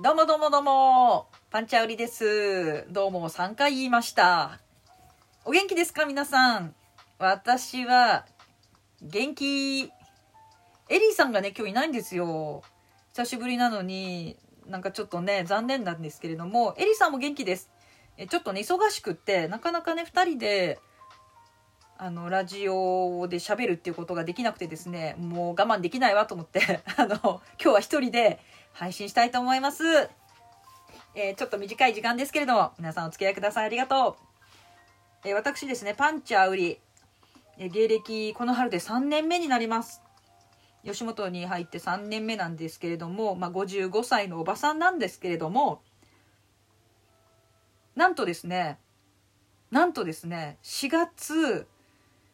どうもどうもどうも、パンチャウリです。どうも3回言いました。お元気ですか皆さん。私は、元気。エリーさんがね、今日いないんですよ。久しぶりなのに、なんかちょっとね、残念なんですけれども、エリーさんも元気です。えちょっとね、忙しくって、なかなかね、2人で、あの、ラジオで喋るっていうことができなくてですね、もう我慢できないわと思って、あの、今日は一人で配信したいと思います。えーちょっと短い時間ですけれども、皆さんお付き合いください。ありがとう。えー私ですね、パンチャー売り、えー芸歴、この春で3年目になります。吉本に入って3年目なんですけれども、まあ、55歳のおばさんなんですけれども、なんとですね、なんとですね、4月、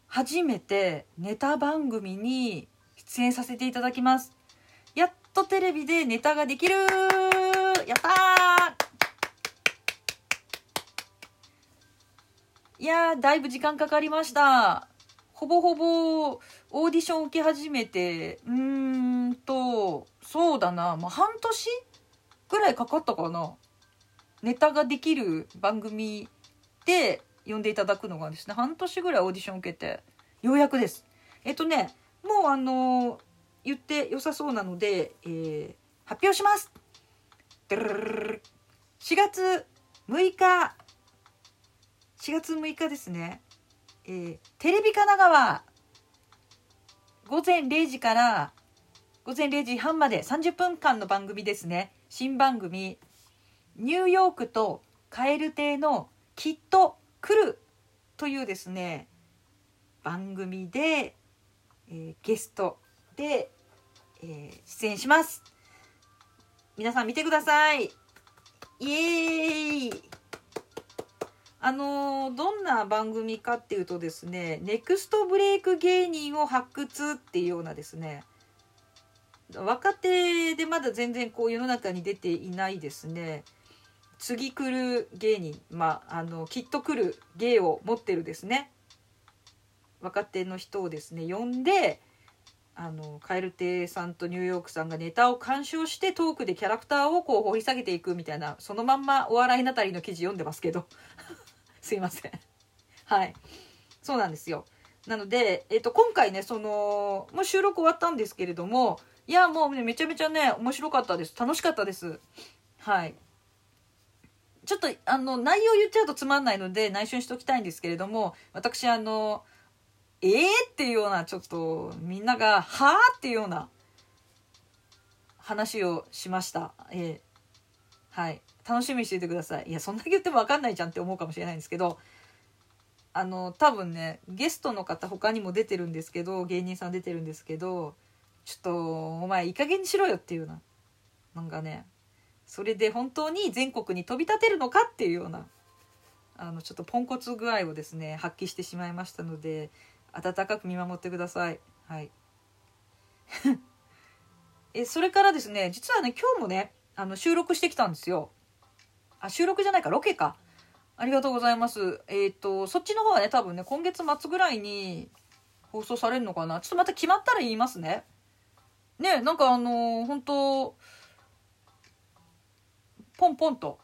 初めてネタ番組に出演させていただきます。やっとテレビでネタができるやったーいやー、だいぶ時間かかりました。ほぼほぼオーディション受け始めて、うーんと、そうだな、まあ、半年ぐらいかかったかな。ネタができる番組で呼んでいただくのがですね、半年ぐらいオーディション受けて、ようやくです。えっとね、もうあの言って良さそうなので、えー発表します。4月6日。4月6日ですね、えーテレビ神奈川。午前0時から午前0時半まで30分間の番組ですね。新番組。ニューヨークと蛙亭のきっと来るというですね番組で、えーゲストで、えー出演します。皆さん見てください。イエーイ。あのーどんな番組かっていうとですねネクストブレイク芸人を発掘っていうようなですね若手でまだ全然こう世の中に出ていないですね次来る芸人まああのきっと来る芸を持ってるですね若手の人をですね呼んであの蛙亭さんとニューヨークさんがネタを鑑賞してトークでキャラクターをこう掘り下げていくみたいなそのまんまお笑いなたりの記事読んでますけど。すいません。はい。そうなんですよ。なので、えっと今回ねそのもう収録終わったんですけれどもいやもうねめちゃめちゃね面白かったです。楽しかったです。はい。ちょっとあの内容言っちゃうとつまんないので内緒にしておきたいんですけれども私あのえーっていうようなちょっとみんながはあっていうような話をしました。えーはい楽しみにしていてください。いやそんだけ言っても分かんないじゃんって思うかもしれないんですけどあの多分ねゲストの方他にも出てるんですけど芸人さん出てるんですけどちょっとお前いい加減にしろよっていうようななんかねそれで本当に全国に飛び立てるのかっていうようなあのちょっとポンコツ具合をですね発揮してしまいましたので温かく見守ってください。はい。え、それからですね、実はね、今日もね、あの、収録してきたんですよ。あ、収録じゃないか、ロケか。ありがとうございます。えっ、と、そっちの方はね、多分ね、今月末ぐらいに放送されるのかな。ちょっとまた決まったら言いますね。ね、なんかあのー本当ポンポンと。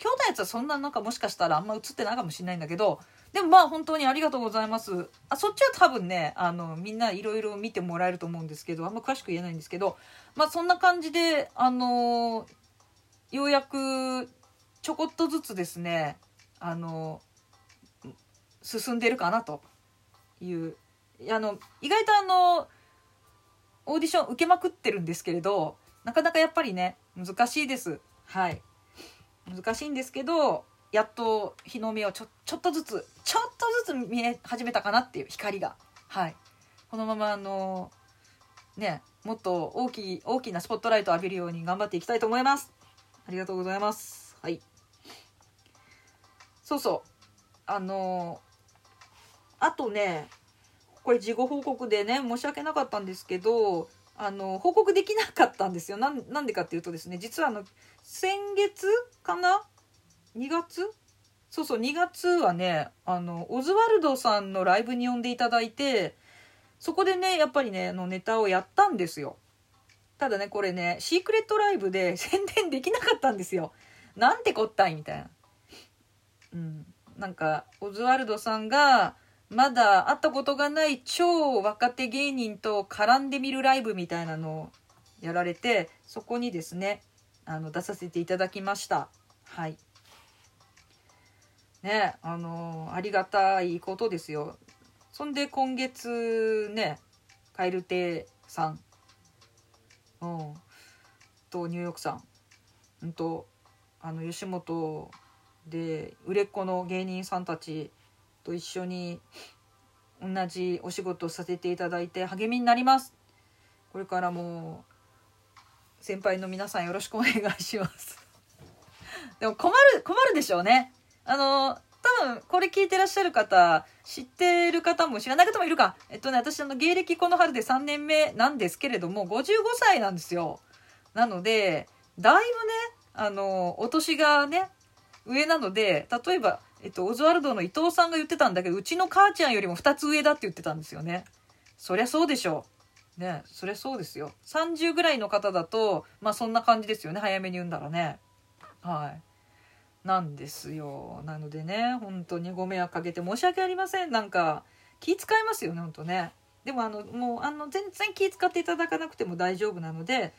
今日のやつはそんななんかもしかしたらあんま映ってないかもしれないんだけど、でもまあ本当にありがとうございます。あそっちは多分ね、あのみんないろいろ見てもらえると思うんですけど、あんま詳しく言えないんですけど、まあそんな感じで、あのようやくちょこっとずつですね、あの進んでるかなという、あの意外とあのオーディション受けまくってるんですけれど、なかなかやっぱりね難しいです。はい。難しいんですけどやっと日の目をちょちょっとずつちょっとずつ見え始めたかなっていう光が。はい。このままあのねもっと大きい大きなスポットライトを浴びるように頑張っていきたいと思います。ありがとうございます。はい。そうそう。あのあとねこれ事後報告でね申し訳なかったんですけどあの報告できなかったんですよ。なんなんでかっていうとですね実はあの先月かな2月？そうそう2月はねあのオズワルドさんのライブに呼んでいただいてそこでねやっぱりねあのネタをやったんですよ。ただねこれねシークレットライブで 宣伝できなかったんですよ。なんてこったいみたいな。うん。なんかオズワルドさんがまだ会ったことがない超若手芸人と絡んでみるライブみたいなのをやられてそこにですねあの出させていただきました。はい。ねあのありがたいことですよ。そんで今月ね蛙亭さん。うん。とニューヨークさん。うんとあの吉本で売れっ子の芸人さんたちと一緒に同じお仕事をさせていただいて励みになります。これからも先輩の皆さんよろしくお願いします。でも困る困るでしょうね。あの多分これ聞いてらっしゃる方知ってる方も知らない方もいるかえっとね私あの芸歴この春で3年目なんですけれども55歳なんですよなのでだいぶねあのお年がね上なので例えばえっと、オズワルドの伊藤さんが言ってたんだけど、うちの母ちゃんよりも2つ上だって言ってたんですよね。そりゃそうでしょう。ね、そりゃそうですよ。30ぐらいの方だと、まあそんな感じですよね。早めに産んだらね。はい。なんですよ。なのでね、本当にご迷惑かけて申し訳ありません。なんか、気使いますよね、ほんとね。でもあの、もう、あの、全然気使っていただかなくても大丈夫なので、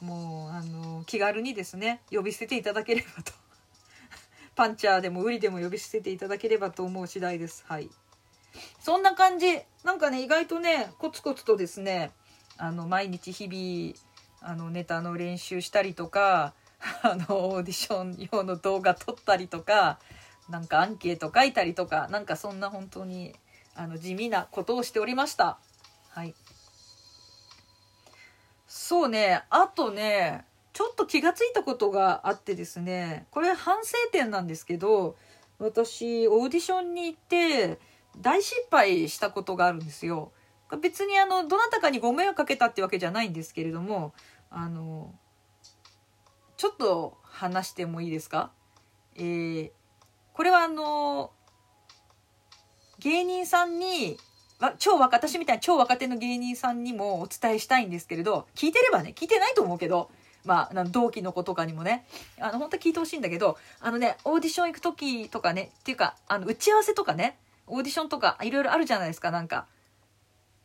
もう、あの、気軽にですね、呼び捨てていただければと パンチャーでもウリでも呼び捨てていただければと思う次第です。はい。そんな感じ。なんかね、意外とね、コツコツとですね、あの、毎日日々、あの、ネタの練習したりとか、あの、オーディション用の動画撮ったりとか、なんかアンケート書いたりとか、なんかそんな本当に、あの、地味なことをしておりました。はい。そうね、あとね、ちょっと気がついたことがあってですねこれ反省点なんですけど私オーディションに行って大失敗したことがあるんですよ。別にあのどなたかにご迷惑かけたってわけじゃないんですけれどもあのちょっと話してもいいですか？えー、これはあの芸人さんに超若私みたいな超若手の芸人さんにもお伝えしたいんですけれど聞いてればね聞いてないと思うけどまあ、同期の子とかにもね、あの、本当は聞いてほしいんだけど、あのね、オーディション行く時とかね、っていうか、あの、打ち合わせとかね、オーディションとか、いろいろあるじゃないですか、なんか。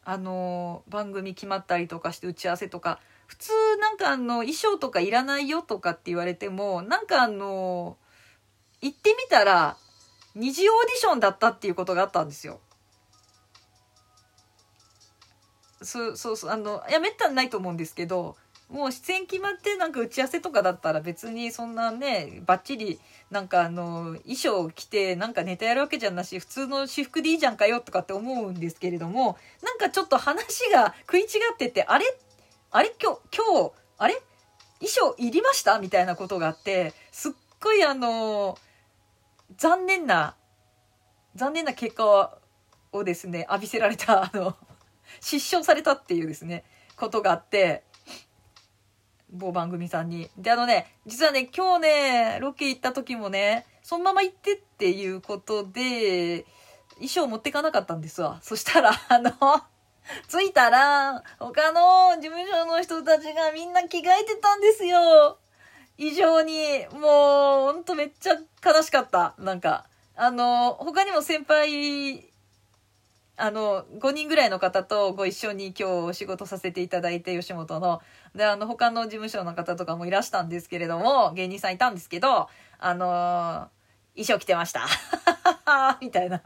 あの番組決まったりとかして打ち合わせとか、普通なんかあの、衣装とかいらないよとかって言われても、なんかあの行ってみたら、二次オーディションだったっていうことがあったんですよ。そうそうそう、あの、や、めったにないと思うんですけど、もう出演決まってなんか打ち合わせとかだったら別にそんなねバッチリなんかあの衣装着てなんかネタやるわけじゃなし普通の私服でいいじゃんかよとかって思うんですけれどもなんかちょっと話が食い違っててあれあれ今日今日あれ？衣装いりました？みたいなことがあってすっごいあの残念な残念な結果をですね浴びせられたあの失笑されたっていうですねことがあって某番組さんに。で、あのね、実はね、今日ね、ロケ行った時もね、そのまま行ってっていうことで、衣装持ってかなかったんですわ。そしたら、あの、着いたら、他の事務所の人たちがみんな着替えてたんですよ。異常に、もう、ほんとめっちゃ悲しかった。なんか、あの、他にも先輩あの、5人ぐらいの方とご一緒に今日お仕事させていただいて、吉本の。で、あの、他の事務所の方とかもいらしたんですけれども、芸人さんいたんですけど、あの、衣装着てました。みたいな。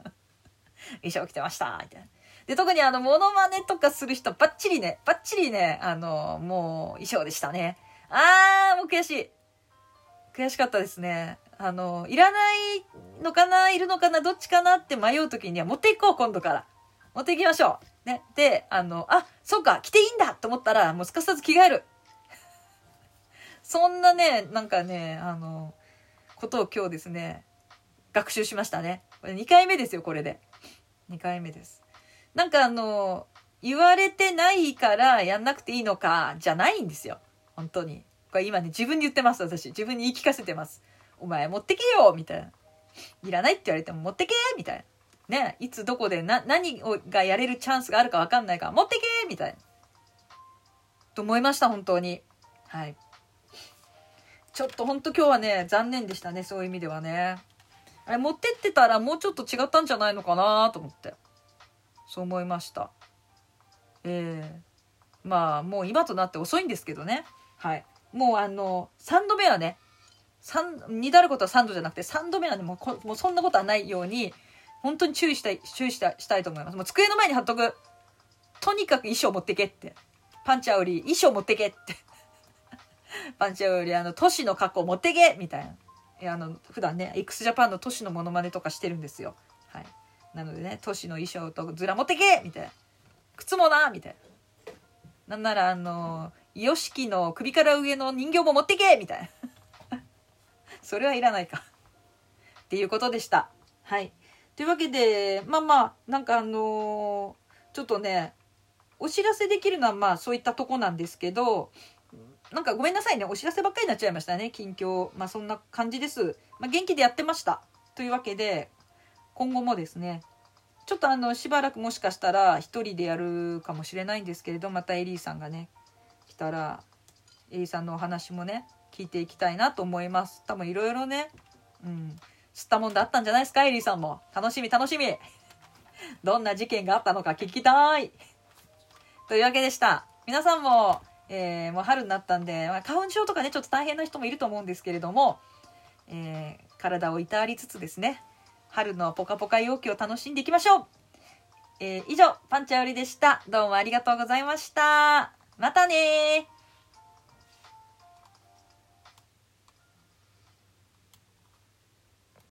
衣装着てました。みたいな。で、特にあの、モノマネとかする人、バッチリね、バッチリね、あの、もう、衣装でしたね。あー、もう悔しい。悔しかったですね。あの、いらないのかないるのかなどっちかなって迷う時には持っていこう、今度から。持っていきましょう。ね。で、あの、あ、そうか、着ていいんだと思ったら、もうすかさず着替える。そんなね、なんかね、あの、ことを今日ですね、学習しましたね。これ2回目ですよ、これで。2回目です。なんかあの、言われてないからやんなくていいのか、じゃないんですよ。本当に。これ今ね、自分に言ってます、私。自分に言い聞かせてます。お前持ってけよみたいな。いらないって言われても持ってけみたいな。ね、いつどこでな何をがやれるチャンスがあるか分かんないから持ってけみたいな。と思いました本当にはいちょっと本当今日はね残念でしたねそういう意味ではねあれ持ってってたらもうちょっと違ったんじゃないのかなと思ってそう思いました。えー、まあもう今となって遅いんですけどね。はい。もうあの3度目はね2度あることは3度じゃなくて3度目はねもうもうそんなことはないように本当に注意したい注意したしたいと思います。もう机の前に貼っとく。とにかく衣装持ってけって。パンチャーより衣装持ってけって。パンチャーよりあの都市の格好持ってけみたいな。いやあの普段ね x ジャパンの都市のモノマネとかしてるんですよ。はい、なのでね都市の衣装とズラ持ってけみたいな靴もなみたいななんならあの YOSHIKI の首から上の人形も持ってけみたいな それはいらないかっていうことでしたはいというわけでまあまあなんかあのー、ちょっとねお知らせできるのはまあそういったとこなんですけどなんかごめんなさいね。お知らせばっかりになっちゃいましたね。近況。まあそんな感じです。まあ元気でやってました。というわけで、今後もですね、ちょっとあの、しばらくもしかしたら一人でやるかもしれないんですけれど、またエリーさんがね、来たら、エリーさんのお話もね、聞いていきたいなと思います。多分いろいろね、うん、吸ったもんだったんじゃないですか、エリーさんも。楽しみ楽しみ。どんな事件があったのか聞きたい。というわけでした。皆さんもえー、もう春になったんで、まあ、花粉症とかねちょっと大変な人もいると思うんですけれども、えー、体をいたわりつつですね春のポカポカ陽気を楽しんでいきましょう、えー、以上パンチャよりでした。どうもありがとうございました。またね